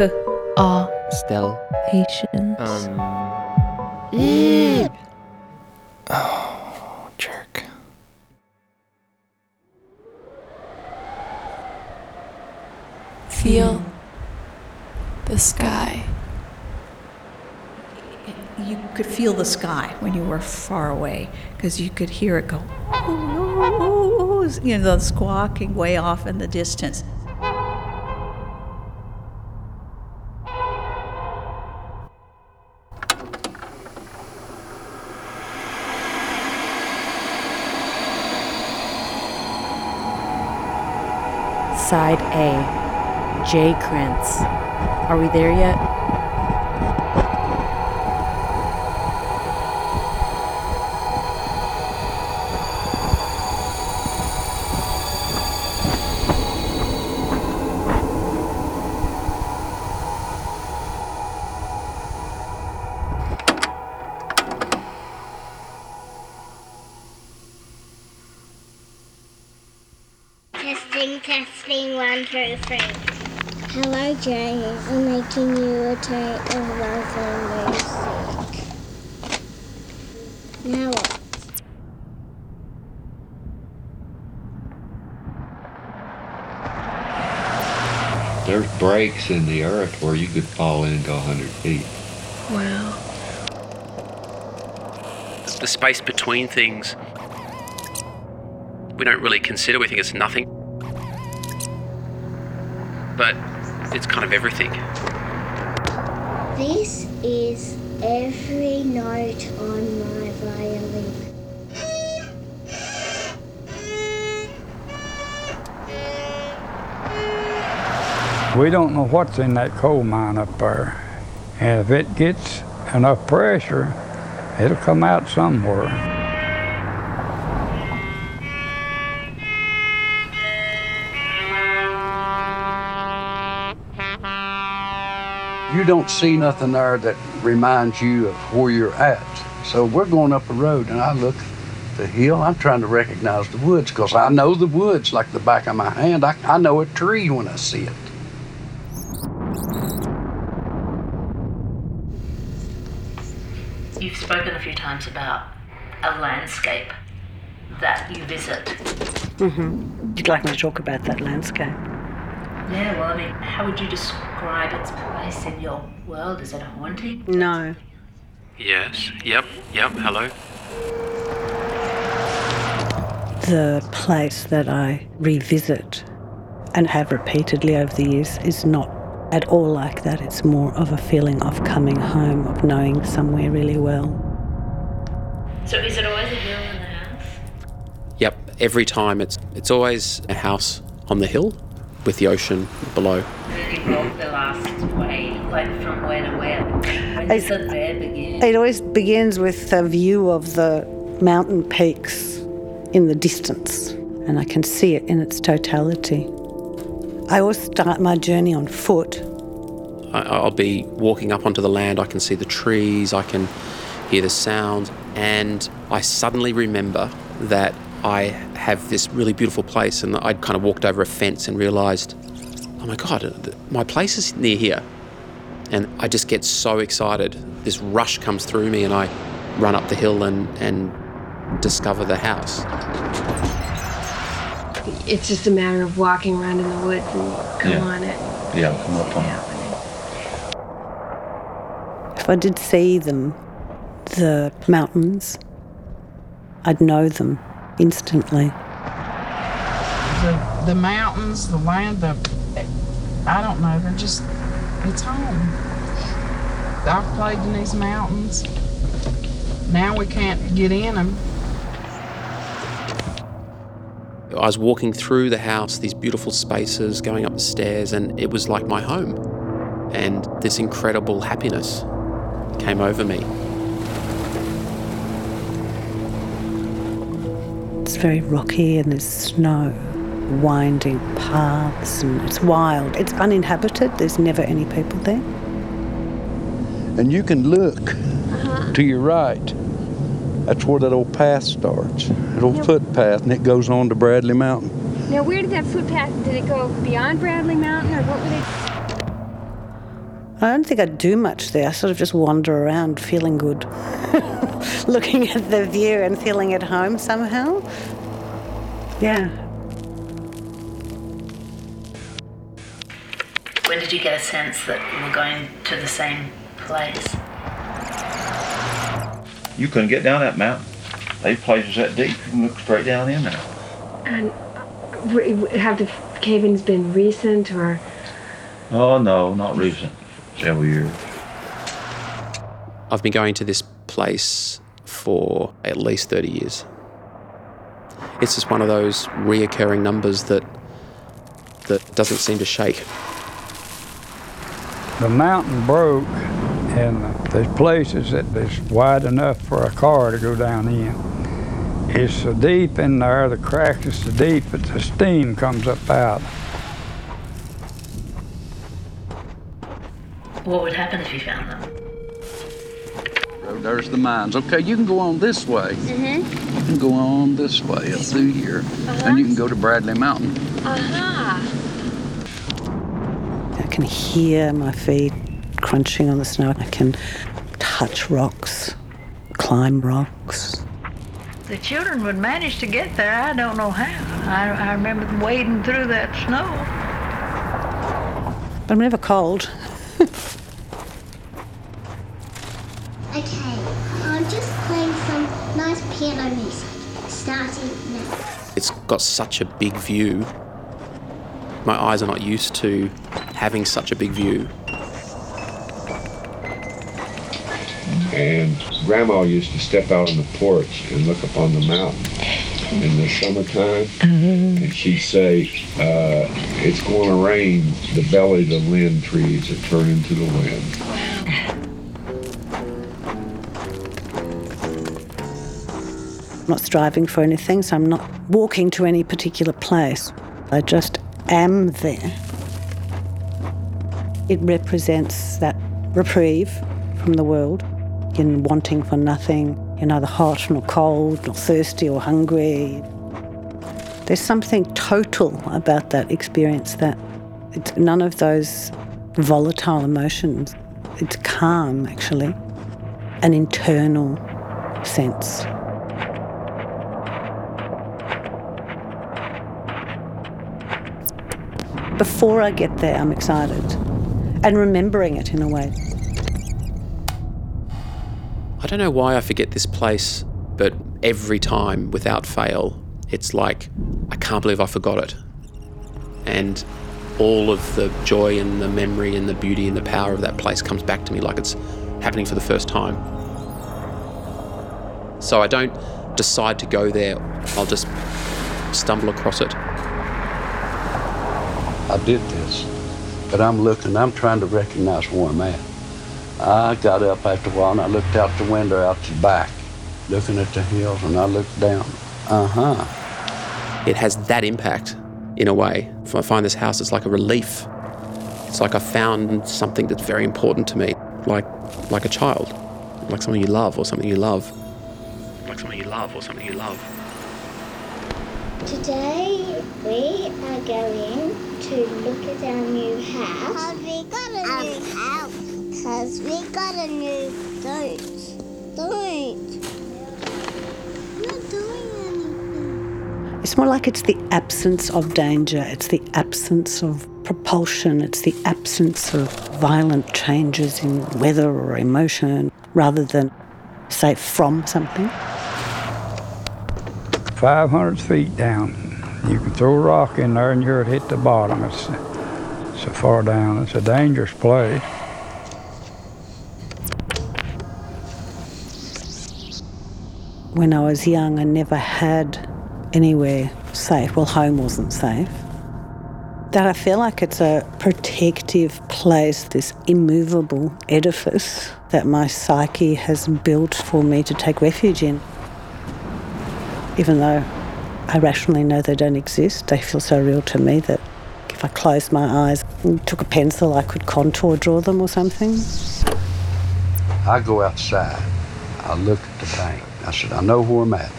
K R Stell. Patience. Um. Oh, jerk. Feel the sky. You could feel the sky when you were far away because you could hear it go, "Oh," you know, the squawking way off in the distance. Side A. J. Krantz. Are we there yet? Testing, testing, one, two, three. Hello, Jane. I'm making you a tray of lovely music. Now what? There's breaks in the earth where you could fall in and go 100 feet. Wow. the space between things we don't really consider. We think it's nothing. But it's kind of everything. This is every note on my violin. We don't know what's in that coal mine up there. And if it gets enough pressure, it'll come out somewhere. You don't see nothing there that reminds you of where you're at. So we're going up a road, and I look at the hill. I'm trying to recognize the woods because I know the woods like the back of my hand. I, I know a tree when I see it. You've spoken a few times about a landscape that you visit. Mm-hmm. You'd like me to talk about that landscape? Yeah, well, I mean, how would you describe its place in your world? Is it haunting? No. Yes. Yep. Yep. Hello. The place that I revisit and have repeatedly over the years is not at all like that. It's more of a feeling of coming home, of knowing somewhere really well. So is it always a hill in the house? Yep. Every time it's it's always a house on the hill with the ocean below. Did the last way, like from where to where? When does the fair begin? It always begins with a view of the mountain peaks in the distance, and I can see it in its totality. I always start my journey on foot. I, I'll be walking up onto the land. I can see the trees. I can hear the sound, and I suddenly remember that I have this really beautiful place, and I'd kind of walked over a fence and realised, oh my god, my place is near here, and I just get so excited. This rush comes through me, and I run up the hill and and discover the house. It's just a matter of walking around in the woods and come Yeah. on it. Yeah, come up on it. If I did see them, the mountains, I'd know them instantly. the the mountains, the land, the I don't know. They're just it's home. I've played in these mountains. Now we can't get in them. I was walking through the house, these beautiful spaces, going up the stairs, and it was like my home. And this incredible happiness came over me. Very rocky and there's snow, winding paths, and it's wild. It's uninhabited, there's never any people there. And you can look to your right. That's where that old path starts, that old Yep. footpath, and it goes on to Bradley Mountain. Now, where did that footpath? Did it go beyond Bradley Mountain, or what would it? I don't think I do much there. I sort of just wander around feeling good, looking at the view and feeling at home somehow. Yeah. When did you get a sense that we were going to the same place? You couldn't get down that mountain. These places that deep, you can look straight down in there. And uh, w- w- have the cave-ins been recent or? Oh no, not recent. Several years. I've been going to this place for at least 30 years. It's just one of those reoccurring numbers that that doesn't seem to shake. The mountain broke, and there's places that is wide enough for a car to go down in. It's so deep in there, the crack is so deep that the steam comes up out. What would happen if you found them? Road, There's the mines. Okay, you can go on this way. Mm-hmm. You can go on this way up through here, and you can go to Bradley Mountain. Uh-huh. I can hear my feet crunching on the snow. I can touch rocks, climb rocks. The children would manage to get there. I don't know how. I, I remember them wading through that snow. But I'm never cold. Okay, I'm just playing some nice piano music. Starting now. It's got such a big view. My eyes are not used to having such a big view. And Grandma used to step out on the porch and look up on the mountain in the summertime, and she'd say, uh, "It's going to rain. The belly of the lind trees are turning to the wind." Not striving for anything, so I'm not walking to any particular place. I just am there. It represents that reprieve from the world in wanting for nothing. You're neither hot nor cold, nor thirsty or hungry. There's something total about that experience that it's none of those volatile emotions. It's calm, actually, an internal sense. Before I get there, I'm excited and remembering it in a way. I don't know why I forget this place, but every time without fail, it's like, I can't believe I forgot it. And all of the joy and the memory and the beauty and the power of that place comes back to me like it's happening for the first time. So I don't decide to go there, I'll just stumble across it. I did this, but I'm looking, I'm trying to recognize where I'm at. I got up after a while and I looked out the window out the back, looking at the hills, and I looked down. Uh huh. It has that impact in a way. If I find this house, it's like a relief. It's like I found something that's very important to me, like like a child, like something you love or something you love, like something you love or something you love. Today we are going to look at our new house. Cause we got a new house. Cause we got a new don't don't. Not doing anything. It's more like it's the absence of danger, it's the absence of propulsion, it's the absence of violent changes in weather or emotion rather than, say, from something. 500 feet down. You can throw a rock in there and you'll hit the bottom. It's so far down. It's a dangerous place. When I was young, I never had anywhere safe. Well, home wasn't safe. That I feel like it's a protective place, this immovable edifice that my psyche has built for me to take refuge in. Even though I rationally know they don't exist, they feel so real to me that if I closed my eyes and took a pencil, I could contour draw them or something. I go outside. I look at the bank. I said, I know where I'm at.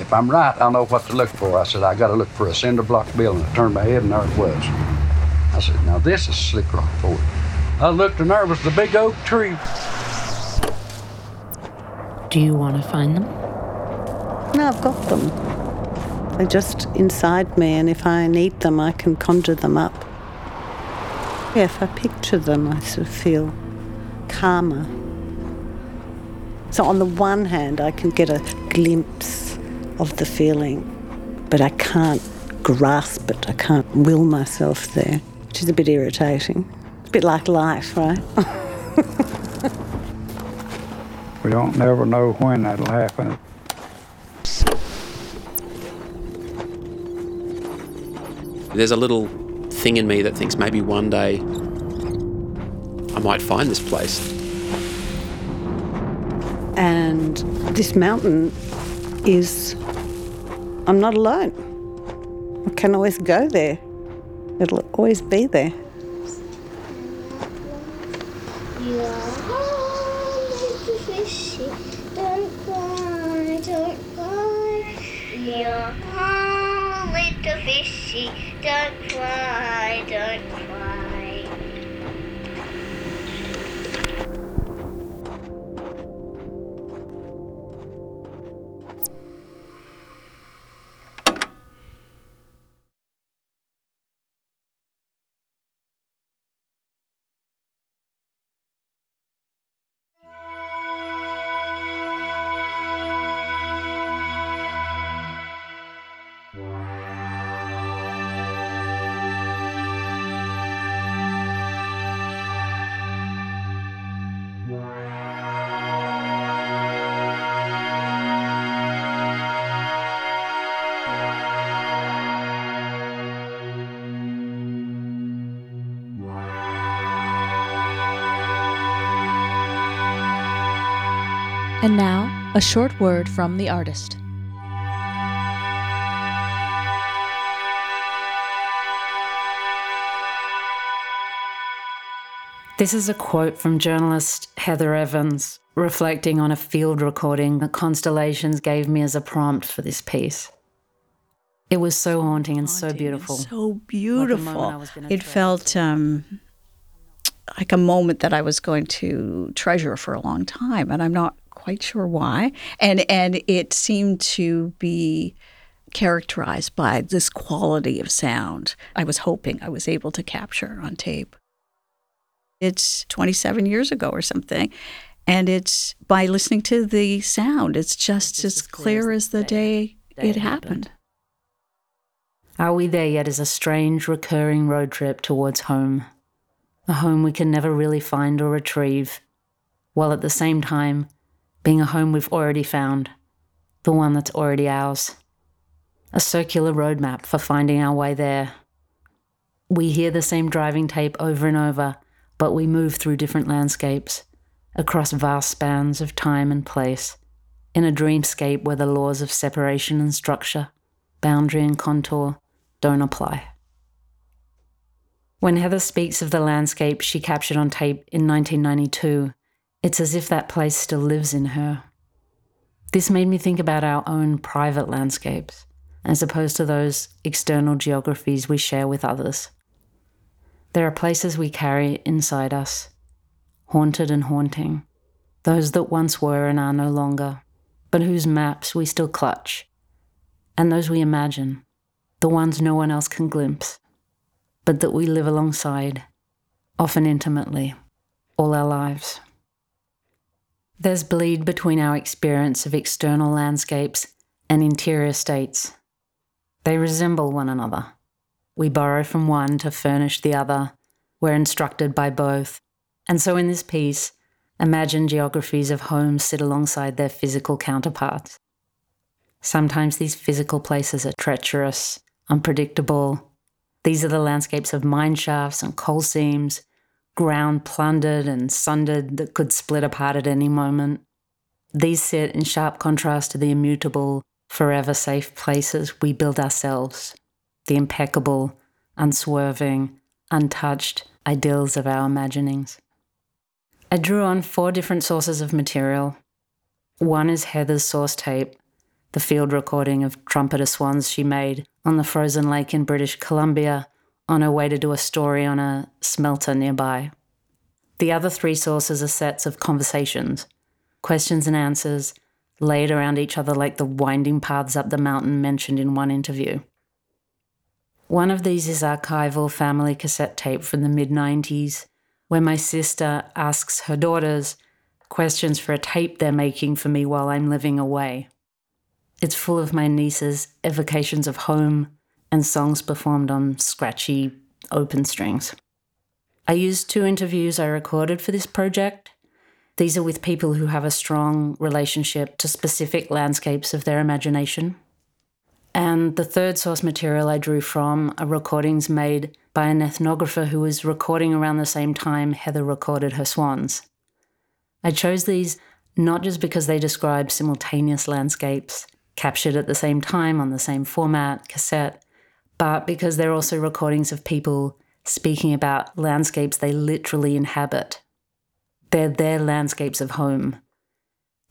If I'm right, I'll know what to look for. I said, I got to look for a cinder block building. I turned my head and there it was. I said, now this is Slick Rock Ford. I looked and there was the big oak tree. Do you want to find them? No, I've got them. They're just inside me, and if I need them, I can conjure them up. Yeah, if I picture them, I sort of feel calmer. So, on the one hand, I can get a glimpse of the feeling, but I can't grasp it, I can't will myself there, which is a bit irritating. It's a bit like life, right? We don't never know when that'll happen. There's a little thing in me that thinks maybe one day I might find this place. And this mountain is, I'm not alone. I can always go there, it'll always be there. You fishy. Don't cry, don't cry. And now, a short word from the artist. This is a quote from journalist Heather Evans, reflecting on a field recording that Constellations gave me as a prompt for this piece. It was so haunting and so beautiful. So beautiful. a moment I was gonna it felt um, like a moment that I was going to treasure for a long time, and I'm not quite sure why. And and it seemed to be characterized by this quality of sound. I was hoping I was able to capture on tape. It's 27 years ago or something. And it's by listening to the sound, it's just as clear as the day it happened. Are We There Yet is a strange, recurring road trip towards home. A home we can never really find or retrieve, while at the same time being a home we've already found, the one that's already ours. A circular roadmap for finding our way there. We hear the same driving tape over and over, but we move through different landscapes, across vast spans of time and place, in a dreamscape where the laws of separation and structure, boundary and contour don't apply. When Heather speaks of the landscape she captured on tape in 1992, it's as if that place still lives in her. This made me think about our own private landscapes, as opposed to those external geographies we share with others. There are places we carry inside us, haunted and haunting, those that once were and are no longer, but whose maps we still clutch, and those we imagine, the ones no one else can glimpse, but that we live alongside, often intimately, all our lives. There's bleed between our experience of external landscapes and interior states. They resemble one another. We borrow from one to furnish the other. We're instructed by both. And so in this piece, imagine geographies of homes sit alongside their physical counterparts. Sometimes these physical places are treacherous, unpredictable. These are the landscapes of mine shafts and coal seams, ground plundered and sundered that could split apart at any moment. These sit in sharp contrast to the immutable, forever safe places we build ourselves, the impeccable, unswerving, untouched ideals of our imaginings. I drew on four different sources of material. One is Heather's source tape, the field recording of trumpeter swans she made on the frozen lake in British Columbia on her way to do a story on a smelter nearby. The other three sources are sets of conversations, questions and answers laid around each other like the winding paths up the mountain mentioned in one interview. One of these is archival family cassette tape from the mid 90s, where my sister asks her daughters questions for a tape they're making for me while I'm living away. It's full of my niece's evocations of home and songs performed on scratchy open strings. I used two interviews I recorded for this project. These are with people who have a strong relationship to specific landscapes of their imagination. And the third source material I drew from are recordings made by an ethnographer who was recording around the same time Heather recorded her swans. I chose these not just because they describe simultaneous landscapes, captured at the same time on the same format, cassette, but because they're also recordings of people speaking about landscapes they literally inhabit. They're their landscapes of home.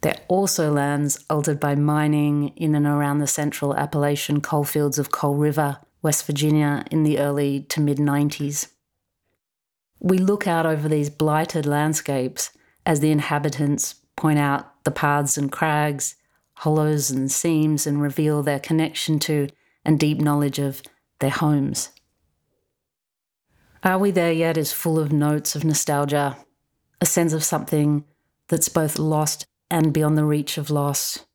They're also lands altered by mining in and around the central Appalachian coalfields of Coal River, West Virginia, in the early to mid 90s. We look out over these blighted landscapes as the inhabitants point out the paths and crags, hollows and seams, and reveal their connection to and deep knowledge of their homes. Are We There Yet is full of notes of nostalgia, a sense of something that's both lost and beyond the reach of loss,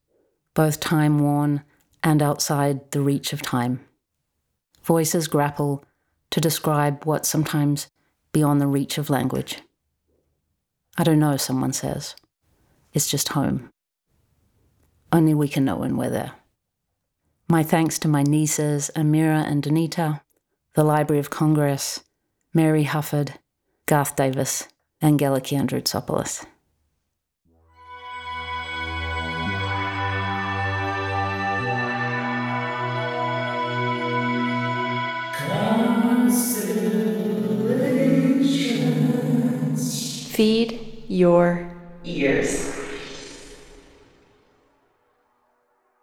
both time worn and outside the reach of time. Voices grapple to describe what's sometimes beyond the reach of language. I don't know, someone says. It's just home. Only we can know when we're there. My thanks to my nieces, Amira and Danita, the Library of Congress, Mary Hufford, Garth Davis, and Geliki Androutsopoulos. Feed your ears.